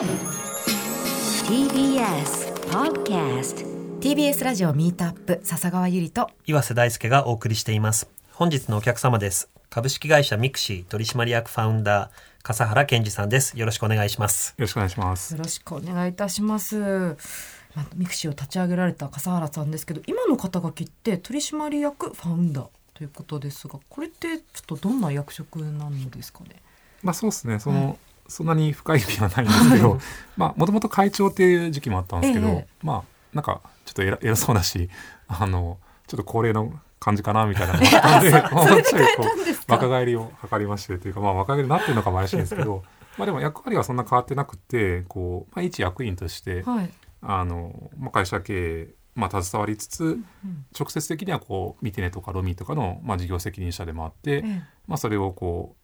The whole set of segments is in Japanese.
TBS Podcast TBS ラジオ Meet Up 笹川ゆりと岩瀬大輔がお送りしています。本日のお客様です。株式会社ミクシー取締役ファウンダー笠原健二さんです。よろしくお願いします。よろしくお願いします。よろしくお願いいたします。まあ、ミクシーを立ち上げられた笠原さんですけど今の肩書きって取締役ファウンダーということですがこれってちょっとどんな役職なんですかね？まあそうですね。その、はい、そんなに深い意味はないんですけどまあもともと会長っていう時期もあったんですけど、ええ、まあなんかちょっと偉偉そうだしあのちょっと高齢の感じかなみたいなのがあったんで若返りを図りましてというかまあ若返りになってるのかも怪しいんですけど まあでも役割はそんな変わってなくてこう、まあ、一役員として、はい、あの、まあ、会社経営まあ、携わりつつ、うん直接的にはこうミテネとかロミとかの、まあ、事業責任者でもあって、まあ、それをこう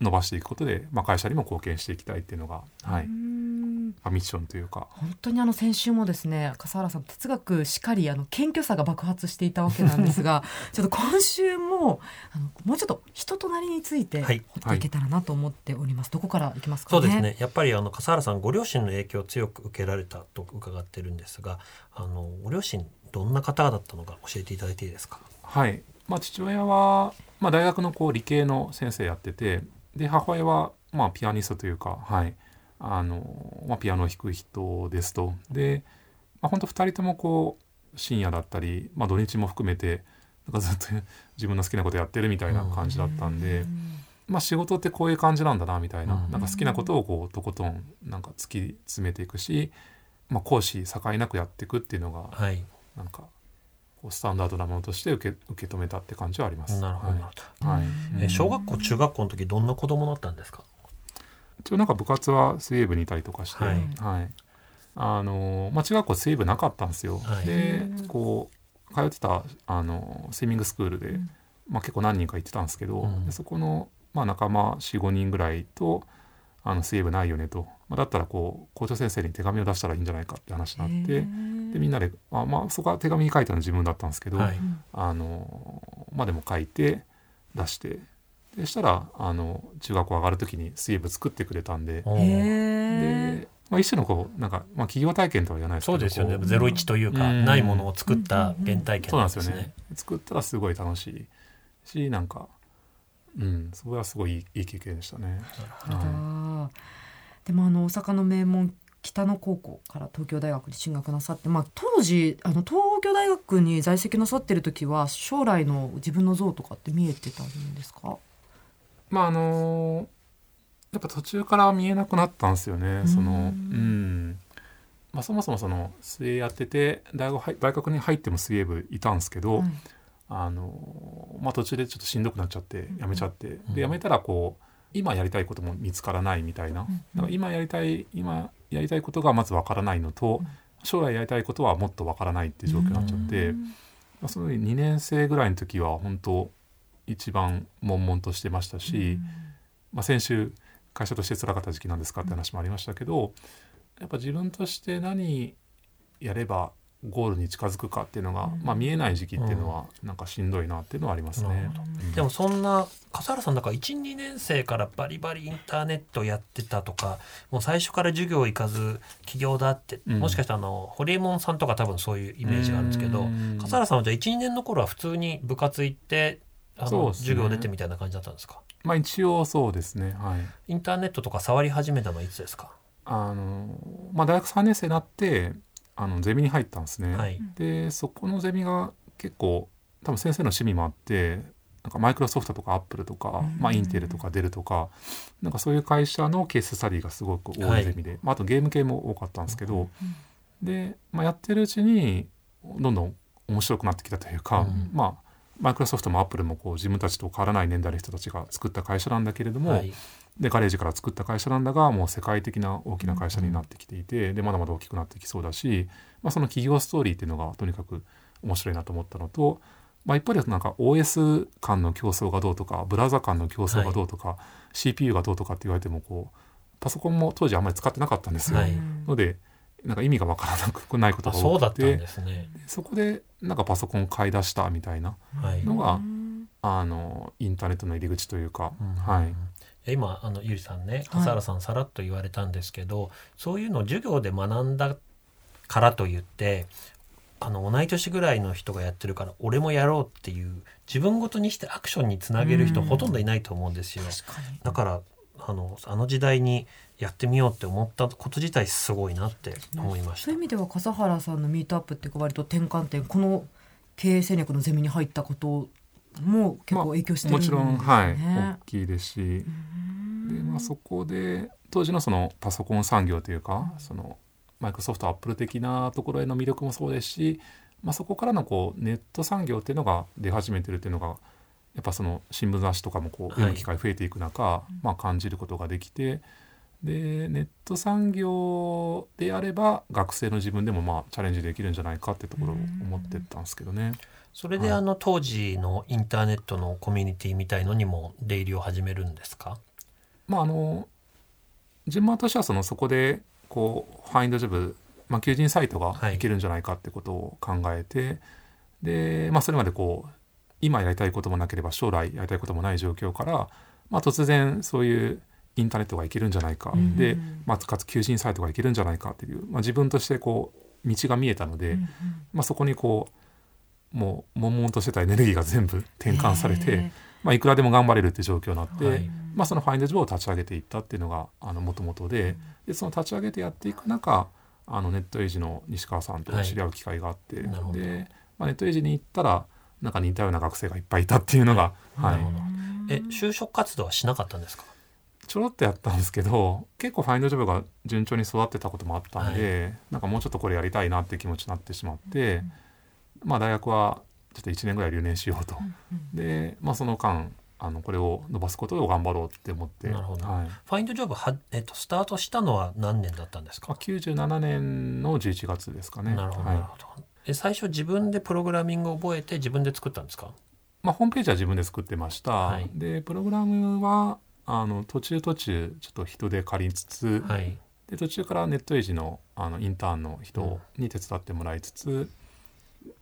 伸ばしていくことで、まあ、会社にも貢献していきたいっていうのが、はい、ミッションというか。本当にあの先週もですね笠原さん哲学しかりあの謙虚さが爆発していたわけなんですが ちょっと今週もあのもうちょっと人となりについて掘っていけたらなと思っております、はい、どこからいきますか、ね、そうですね。やっぱりあの笠原さんご両親の影響を強く受けられたと伺ってるんですがあのご両親どんな方だったのか教えていただいていいですか？はい。まあ、父親は、まあ、大学のこう理系の先生やっててで母親は、まあ、ピアニストというか、はい、あの、まあ、ピアノを弾く人ですと。で、まあ、本当2人ともこう深夜だったり、まあ、土日も含めてなんかずっと 自分の好きなことやってるみたいな感じだったんで、まあ、仕事ってこういう感じなんだなみたいな,、なんか好きなことをこうとことんなんか突き詰めていくし、まあ、講師境なくやっていくっていうのが、はい、なんかこうスタンダードなものとして受け受け止めたって感じはあります。なるほど、はい、え小学校中学校の時どんな子供だったんですか？一応なんか部活は水泳部にいたりとかして、はい、はい、あのまあ、中学校水泳部なかったんですよ。はい、でこう通ってたあのスイミングスクールで、うん、まあ、結構何人か行ってたんですけど、うん、そこの、まあ、仲間45人ぐらいとあの水泳部ないよねと、まあ、だったらこう校長先生に手紙を出したらいいんじゃないかって話になってでみんなで、あまあ、そこは手紙に書いたのは自分だったんですけど、はい、あのまあ、でも書いて出してでしたらあの中学校上がる時に水泳部作ってくれたんでで、まあ、一種のこうなんか、まあ、企業体験とは言わないですけどそうですよね。ゼロ一というか、うん、ないものを作った原体験、ね、そうなんですよね。作ったらすごい楽しいしなんかうんそれはすごいいい経験でしたね。はい、でもあの大阪の名門北野高校から東京大学に進学なさって、まあ、当時あの東京大学に在籍なさってる時は将来の自分の像とかって見えてたんですか？まああのやっぱ途中から見えなくなったんですよね。そのうん。まあ、そもそもその水泳やってて大学大学に入っても水泳部いたんですけど、あのまあ、途中でちょっとしんどくなっちゃってやめちゃって、うん、でやめたらこう今やりたいことも見つからないみたいな、だから今やりたい今やりたいことがまずわからないのと、将来やりたいことはもっとわからないっていう状況になっちゃって、まあ、その2年生ぐらいの時は本当一番悶々としてましたし、まあ、先週会社として辛かった時期なんですかって話もありましたけどやっぱ自分として何やればゴールに近づくかっていうのが、まあ、見えない時期っていうのはなんかしんどいなっていうのはありますね。でもそんな笠原さんだから12年生からバリバリインターネットやってたとかもう最初から授業行かず起業だって、うん、もしかしたらあのホリエモンさんとか多分そういうイメージがあるんですけど笠原さんはじゃあ12年の頃は普通に部活行ってあの、ね、授業出てみたいな感じだったんですか？まあ一応そうですね。はい。インターネットとか触り始めたのはいつですか？あのまあ大学3年生になってあのゼミに入ったんですね、はい、でそこのゼミが結構多分先生の趣味もあってなんかマイクロソフトとかアップルとか、まあ、インテルとかデルとかなんかそういう会社のケーススタディがすごく多いゼミで、はい、まあ、あとゲーム系も多かったんですけど、で、まあ、やってるうちにどんどん面白くなってきたというか、うん、まあマイクロソフトもアップルもこう自分たちと変わらない年代の人たちが作った会社なんだけれども、はい、でガレージから作った会社なんだがもう世界的な大きな会社になってきていて、でまだまだ大きくなってきそうだし、まあ、その企業ストーリーっていうのがとにかく面白いなと思ったのと、まあ、一方でなんか OS 間の競争がどうとかブラウザ間の競争がどうとか、はい、CPU がどうとかって言われてもこうパソコンも当時あんまり使ってなかったんですよ。はい、のでなんか意味がわからなくないことが多くてそ,、ね、そこでなんかパソコン買い出したみたいなのが、はい、あのインターネットの入り口というか、うん、はい。今あのゆりさんね笠原さんさらっと言われたんですけど、はい、そういうのを授業で学んだからといってあの同い年ぐらいの人がやってるから俺もやろうっていう自分ごとにしてアクションにつなげる人ほとんどいないと思うんですよ。だからあのあの時代にやってみようって思ったこと自体すごいなって思いました。そういう意味では笠原さんのミートアップっていうか割と転換点この経営戦略のゼミに入ったことも結構影響してね、まあ、もちろんはい大きいですし。で、まあ、そこで当時のそのパソコン産業というか、そのマイクロソフトアップル的なところへの魅力もそうですし、まあ、そこからのこうネット産業っていうのが出始めてるっていうのがやっぱその新聞雑誌とかもこう読む機会増えていく中、はい、まあ、感じることができてでネット産業であれば学生の自分でもまあチャレンジできるんじゃないかってところを思ってたんですけどね。それであの当時のインターネットのコミュニティみたいのにも出入りを始めるんですか？まああの順番としてはそのそこでこうファインドジョブ、まあ、求人サイトがい。けるんじゃないかってことを考えて、はい、で、まあ、それまでこう今やりたいこともなければ将来やりたいこともない状況から、まあ、突然そういうインターネットがいけるんじゃないか、うん、で、まあ、かつ求人サイトがいけるんじゃないかっていう、まあ、自分としてこう道が見えたので、うん、まあ、そこにこうもう悶々としてたエネルギーが全部転換されて、まあ、いくらでも頑張れるっていう状況になって、はい、まあ、そのファインドジョブを立ち上げていったっていうのがもともとででその立ち上げてやっていく中あのネットエイジの西川さんと知り合う機会があって、はい、で、まあ、ネットエイジに行ったらなんか似たような学生がいっぱいいたっていうのが、はい、え就職活動はしなかったんですか？ちょろっとやったんですけど結構ファインドジョブが順調に育ってたこともあったんで、はい、なんかもうちょっとこれやりたいなっていう気持ちになってしまって、うん、まあ大学はちょっと1年ぐらい留年しようと、うん、で、まあ、その間あのこれを伸ばすことを頑張ろうって思ってなるほど、はい、ファインドジョブは、えっと、スタートしたのは何年だったんですか？97年の11月ですかね。なるほど、はい、え最初自分でプログラミングを覚えて自分で作ったんですか？まあ、ホームページは自分で作ってました、はい、でプログラムはあの途中途中ちょっと人で借りつつ、はい、で途中からネットエイジのあのインターンの人に手伝ってもらいつつ、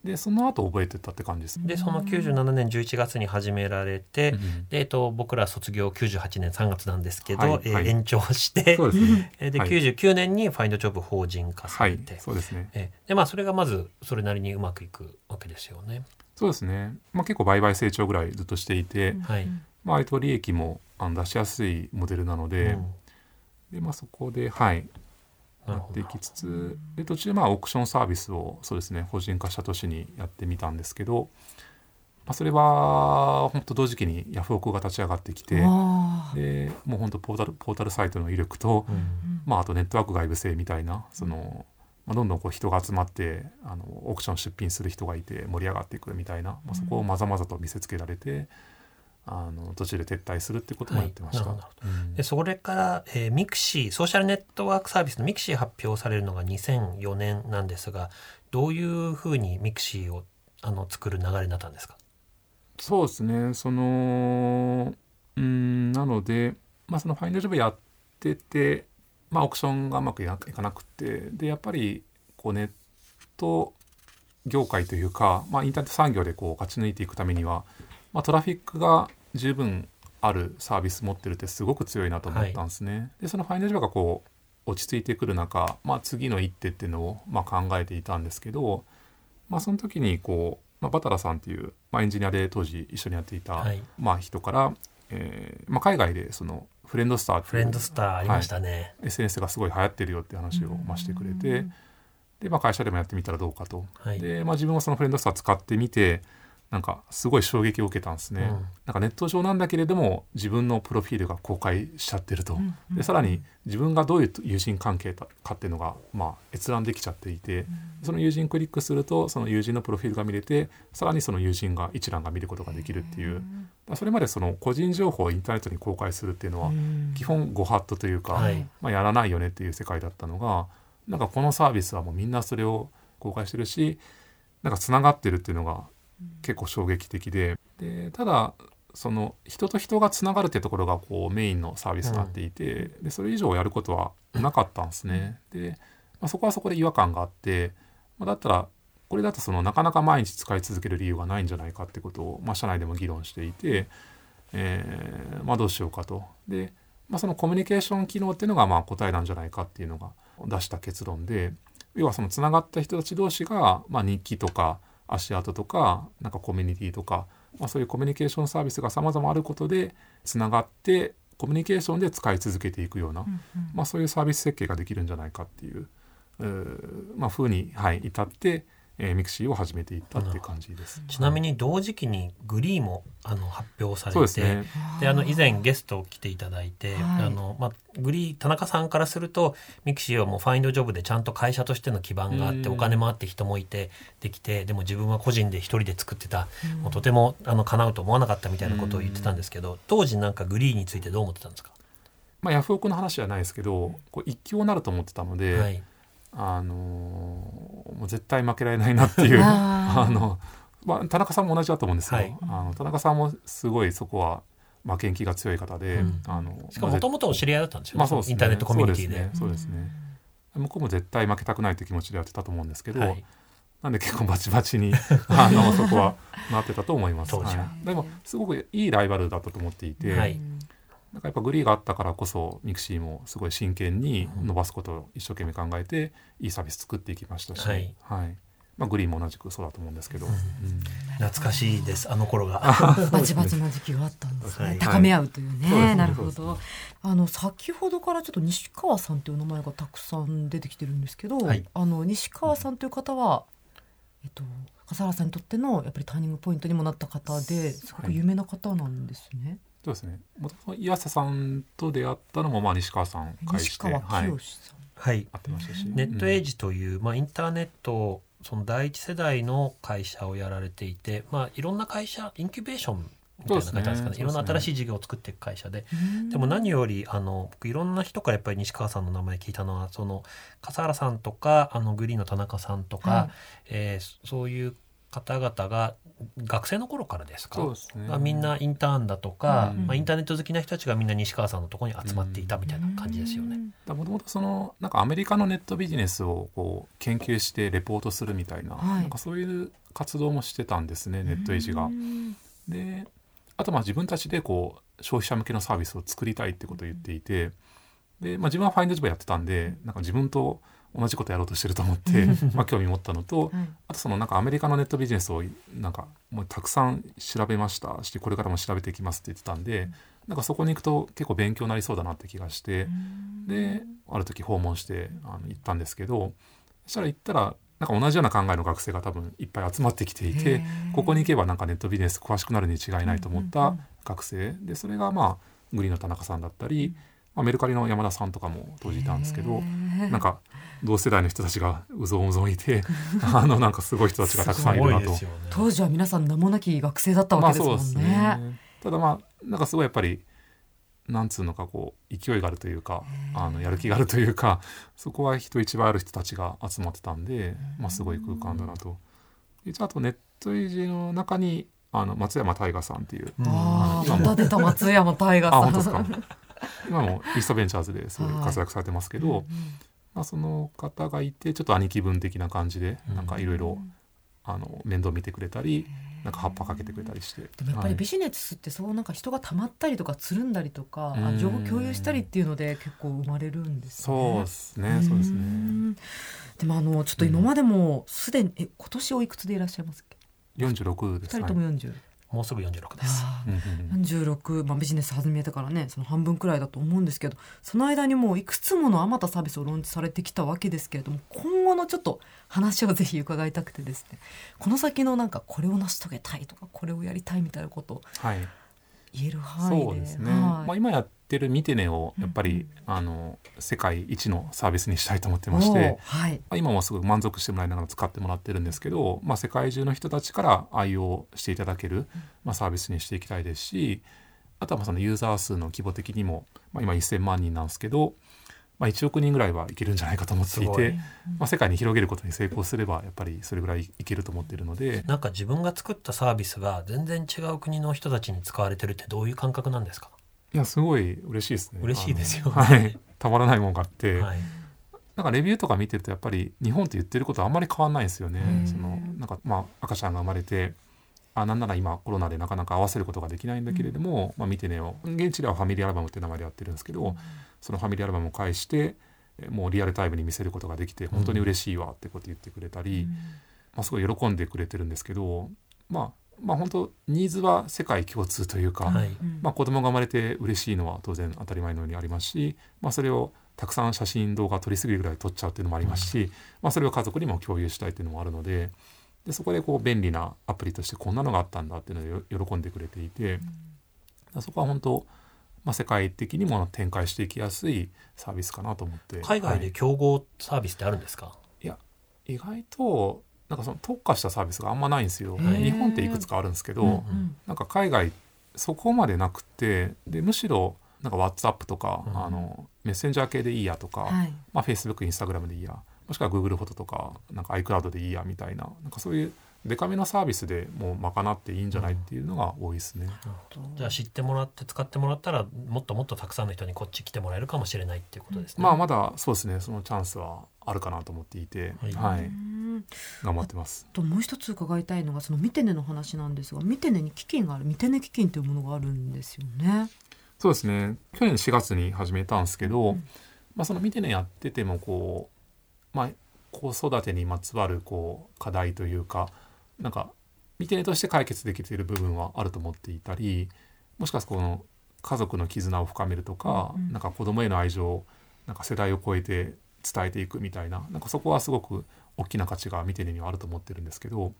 でその後覚えてたって感じです。でその97年11月に始められて、うん、でえっと、僕ら卒業98年3月なんですけど、はい、えー、延長してそうです、ね、で、はい、99年にファインドジョブ法人化されて、はい、そうですね。えでまあそれがまずそれなりにうまくいくわけですよね。そうですね、まあ、結構売買成長ぐらいずっとしていて、はいまあ、割と利益も出しやすいモデルなのでうん、でまあ、そこで、はい、やっていきつつで途中まあオークションサービスをそうですね法人化した年にやってみたんですけど、まあ、それは本当同時期にヤフオクが立ち上がってきてでもう本当ポータルポータルサイトの威力と、うん、まあ、あとネットワーク外部性みたいなその、まあ、どんどんこう人が集まってあのオークション出品する人がいて盛り上がっていくみたいな、まあ、そこをまざまざと見せつけられて。あの途中で撤退するってこともやってました。はいうん、でそれから、えー、ミクシーソーシャルネットワークサービスのミクシー発表されるのが2004年なんですがどういうふうにミクシーをあの作る流れになったんですか？そうですね。そのうんなので、まあ、その Find Job やってて、まあ、オークションがうまくいかなくてでやっぱりこうネット業界というか、まあ、インターネット産業でこう勝ち抜いていくためにはまあ、トラフィックが十分あるサービス持ってるってすごく強いなと思ったんですね。はい、でそのファイナルがこう落ち着いてくる中、まあ、次の一手っていうのをまあ考えていたんですけど、まあ、その時にこう、まあ、バタラさんっていう、まあ、エンジニアで当時一緒にやっていた、はい、まあ、人から、えーまあ、海外でそのフレンドスターフレンドスターありましたね、はい、SNS がすごい流行ってるよって話をましてくれてで、まあ、会社でもやってみたらどうかと、はい、で、まあ、自分はそのフレンドスター使ってみてなんかすごい衝撃を受けたんですね、うん、なんかネット上なんだけれども自分のプロフィールが公開しちゃってると、うん。うん、でさらに自分がどういう友人関係かっていうのが、まあ、閲覧できちゃっていて、うん、その友人クリックするとその友人のプロフィールが見れてさらにその友人が一覧が見ることができるっていう、うん、それまでその個人情報をインターネットに公開するっていうのは基本ご法度というか、はい、まあ、やらないよねっていう世界だったのがなんかこのサービスはもうみんなそれを公開してるしなんかつながってるっていうのが結構衝撃的ででただその人と人がつながるっていうところがこうメインのサービスになっていて、うん、でそれ以上やることはなかったんですね。で、まあ、そこはそこで違和感があって、まあ、だったらこれだとそのなかなか毎日使い続ける理由がないんじゃないかってことを、まあ、社内でも議論していてえーまあ、どうしようかと。で、まあ、そのコミュニケーション機能っていうのがまあ答えなんじゃないかっていうのが出した結論で要はそのつながった人たち同士が、まあ、日記とか足跡とかなんかコミュニティとか、まあ、そういうコミュニケーションサービスがさまざまあることでつながってコミュニケーションで使い続けていくような、うんうん、まあ、そういうサービス設計ができるんじゃないかっていうう、まあ、ふうに、はい、至ってえー、ミクシーを始めていったっていう感じです。ちなみに同時期にグリーもあの発表されて、で、ね、あの以前ゲスト来ていただいて、はい、あのまあグリー田中さんからするとミクシーはもう Find Job でちゃんと会社としての基盤があってお金もあって人もいてできてでも自分は個人で一人で作ってたもうとてもあの叶うと思わなかったみたいなことを言ってたんですけど当時なんかグリーについてどう思ってたんですか？まあヤフオクの話じゃないですけどこう一強になると思ってたので、はいあのもう絶対負けられないなっていう あの、まあ、田中さんも同じだと思うんですよ、はい、あの田中さんもすごいそこは負けん気が強い方で、うん、あのしかももともとお知り合いだったんですよね,、まあそうですね。インターネットコミュニティで。そうですね、うん、向こうも絶対負けたくないという気持ちでやってたと思うんですけど、はい、なんで結構バチバチに あのそこはなってたと思います、はい、でもすごくいいライバルだったと思っていて、はいなんかやっぱグリーがあったからこそミクシーもすごい真剣に伸ばすことを一生懸命考えていいサービス作っていきましたし、はい、はい、まあ、グリーンも同じくそうだと思うんですけど、うん、懐かしいですあの頃が。バチバチな時期があったんですね、はい、高め合うというね、はい、なるほど、あの先ほどからちょっと西川さんという名前がたくさん出てきてるんですけど、あの西川さんという方は、えっと笠原さんにとってのやっぱりターニングポイントにもなった方ですごく有名な方なんですね。そうですね。もともと岩瀬さんと出会ったのもまあ西川さん介して、はい、はい、ってましたし、ネットエイジという、まあインターネットその第一世代の会社をやられていて、まあいろんな会社インキュベーションみたいな感じですかね、ね、いろんな新しい事業を作っていく会社で、でも何よりあの僕いろんな人からやっぱり西川さんの名前聞いたのはその笠原さんとかあのグリーンの田中さんとか、はい、えー、そういう方々が学生の頃からですか？ですね、みんなインターンだとか、うん、まあ、インターネット好きな人たちがみんな西川さんのところに集まっていたみたいな感じですよね。もともとそのなんかアメリカのネットビジネスをこう研究してレポートするみたいなはい、なんかそういう活動もしてたんですねネットエイジが。であとまあ自分たちでこう消費者向けのサービスを作りたいってことを言っていてで、まあ、自分はファインドジョブやってたんでなんか自分と同じことやろうとしてると思って まあ興味持ったのと、はい、あとそのなんかアメリカのネットビジネスをなんかもうたくさん調べましたしてこれからも調べていきますって言ってたんで、うん、なんかそこに行くと結構勉強になりそうだなって気がして、である時訪問してあの行ったんですけどそしたら行ったらなんか同じような考えの学生が多分いっぱい集まってきていてここに行けばなんかネットビジネス詳しくなるに違いないと思った学生。でそれがまあグリーンの田中さんだったり、まあ、メルカリの山田さんとかも当時いたんですけどなんか同世代の人たちがうぞうぞいて あのなんかすごい人たちがたくさんいるなと、ね、当時は皆さん名もなき学生だったわけですもんね。まあね、ただまあなんかすごいやっぱりなんつうのかこう勢いがあるというかあのやる気があるというかそこは人一倍ある人たちが集まってたんで、まあ、すごい空間だなと。一応あとネットイジの中にあの松山大河さんっていう、ああまた出た松山大河さん 今もイーストベンチャーズですごい活躍されてますけど、まあ、その方がいてちょっと兄貴分的な感じでなんかいろいろ面倒見てくれたりなんか葉っぱかけてくれたりして。でもやっぱりビジネスってそうなんか人がたまったりとかつるんだりとか、うん、情報共有したりっていうので結構生まれるんですね。そうですね。そうですね。でもあのちょっと今までもすでにえ今年おいくつでいらっしゃいますっけ？46です。2人とも40、はいもうすぐ46です。46、まあ、ビジネス始めてからねその半分くらいだと思うんですけどその間にもういくつものあまたサービスをローンチされてきたわけですけれども今後のちょっと話をぜひ伺いたくてですねこの先のなんかこれを成し遂げたいとかこれをやりたいみたいなことを言える範囲そうですね、はい、まあ、今やってるミテネをやっぱり、うん、あの世界一のサービスにしたいと思ってまして、はい、今もすごく満足してもらいながら使ってもらってるんですけど、まあ、世界中の人たちから愛用していただける、まあ、サービスにしていきたいですしあとはそのユーザー数の規模的にも、まあ、今1,000万人なんですけど、まあ、1億人ぐらいはいけるんじゃないかと思っていて、まあ、世界に広げることに成功すればやっぱりそれぐらいいけると思っているので。なんか自分が作ったサービスが全然違う国の人たちに使われてるってどういう感覚なんですか？いやすごい嬉しいですね。嬉しいですよ、はい、たまらないもんがあって、はい、なんかレビューとか見てるとやっぱり日本って言ってることはあんまり変わんないんですよね。そのなんかまあ赤ちゃんが生まれてあなんなら今コロナでなかなか合わせることができないんだけれども、うん、まあ、見てねを現地ではファミリーアルバムって名前でやってるんですけど、うん、そのファミリーアルバムを介してもうリアルタイムに見せることができて本当に嬉しいわってこと言ってくれたり、うん、まあ、すごい喜んでくれてるんですけど、まあ、まあ本当ニーズは世界共通というか、はい、まあ、子供が生まれて嬉しいのは当然当たり前のようにありますし、まあ、それをたくさん写真動画撮りすぎるぐらい撮っちゃうっていうのもありますし、まあ、それを家族にも共有したいっていうのもあるのででそこでこう便利なアプリとしてこんなのがあったんだっていうのを喜んでくれていて、そこは本当まあ、世界的にも展開していきやすいサービスかなと思って。海外で競合サービスってあるんですか、はい、いや意外となんかその特化したサービスがあんまないんですよ。日本っていくつかあるんですけど、うんうん、なんか海外そこまでなくてでむしろなんか WhatsApp とか、うん、あのメッセンジャー系でいいやとか、はい、まあ、Facebook、Instagram でいいや。もしくは Google フォトとかなんか iCloud でいいやみたいな。なんかそういうデカめのサービスでもう賄っていいんじゃないっていうのが多いですね。じゃあ知ってもらって使ってもらったらもっともっとたくさんの人にこっち来てもらえるかもしれないっていうことですね。まあまだそうですね。そのチャンスはあるかなと思っていて、はい、はい、頑張ってます。ともう一つ伺いたいのがそのミテネの話なんですがミテネに基金がある。ミテネ基金というものがあるんですよね。そうですね。去年4月に始めたんですけど、うん、まあ、そのミテネやっててもこう、まあ、子育てにまつわるこう課題というかなんか見てねとして解決できている部分はあると思っていたりもしかすこの家族の絆を深めるとか、うん、なんか子供への愛情をなんか世代を超えて伝えていくみたいななんかそこはすごく大きな価値が見てねにはあると思ってるんですけど、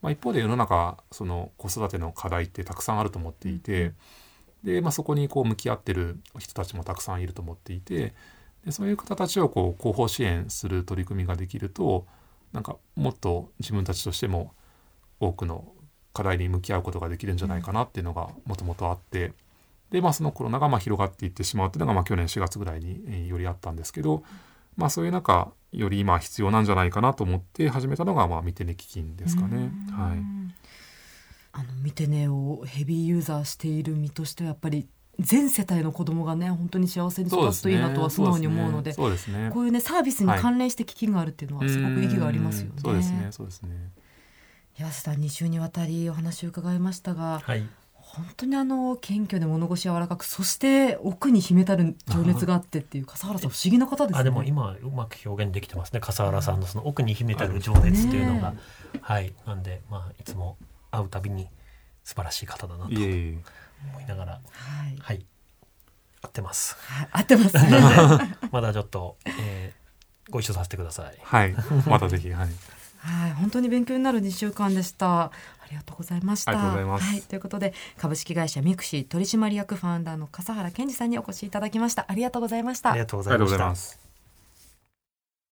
まあ、一方で世の中その子育ての課題ってたくさんあると思っていて、で、まあ、そこにこう向き合ってる人たちもたくさんいると思っていてでそういう方たちをこう後方支援する取り組みができるとなんかもっと自分たちとしても多くの課題に向き合うことができるんじゃないかなっていうのがもともとあってで、まあ、そのコロナがまあ広がっていってしまうっていうのがまあ去年4月ぐらいに、えよりあったんですけど、まあ、そういう中より今必要なんじゃないかなと思って始めたのがまあ見てね基金ですかね。はい、あの見てねをヘビーユーザーしている身としてはやっぱり全世帯の子供がね本当に幸せに育つといいなとは素直に思うので、そうですね、こういうねサービスに関連して基金があるっていうのはすごく意義がありますよね。そうですね。そうですね。岩瀬さん2週にわたりお話を伺いましたが、はい、本当にあの謙虚で物腰柔らかくそして奥に秘めたる情熱があってっていう笠原さん不思議な方ですね。あでも今うまく表現できてますね。笠原さんのその奥に秘めたる情熱っていうのが、ね、はい。なんでまあいつも会うたびに素晴らしい方だなと思いながら、はい、はい、合ってます。はい、合ってます、ね、まだちょっと、えー、ご一緒させてください。はい、またぜひはい。はい、本当に勉強になる2週間でした。ありがとうございました。はい、ということで株式会社ミクシー取締役ファウンダーの笠原健二さんにお越しいただきました。ありがとうございました。ありがとうございます。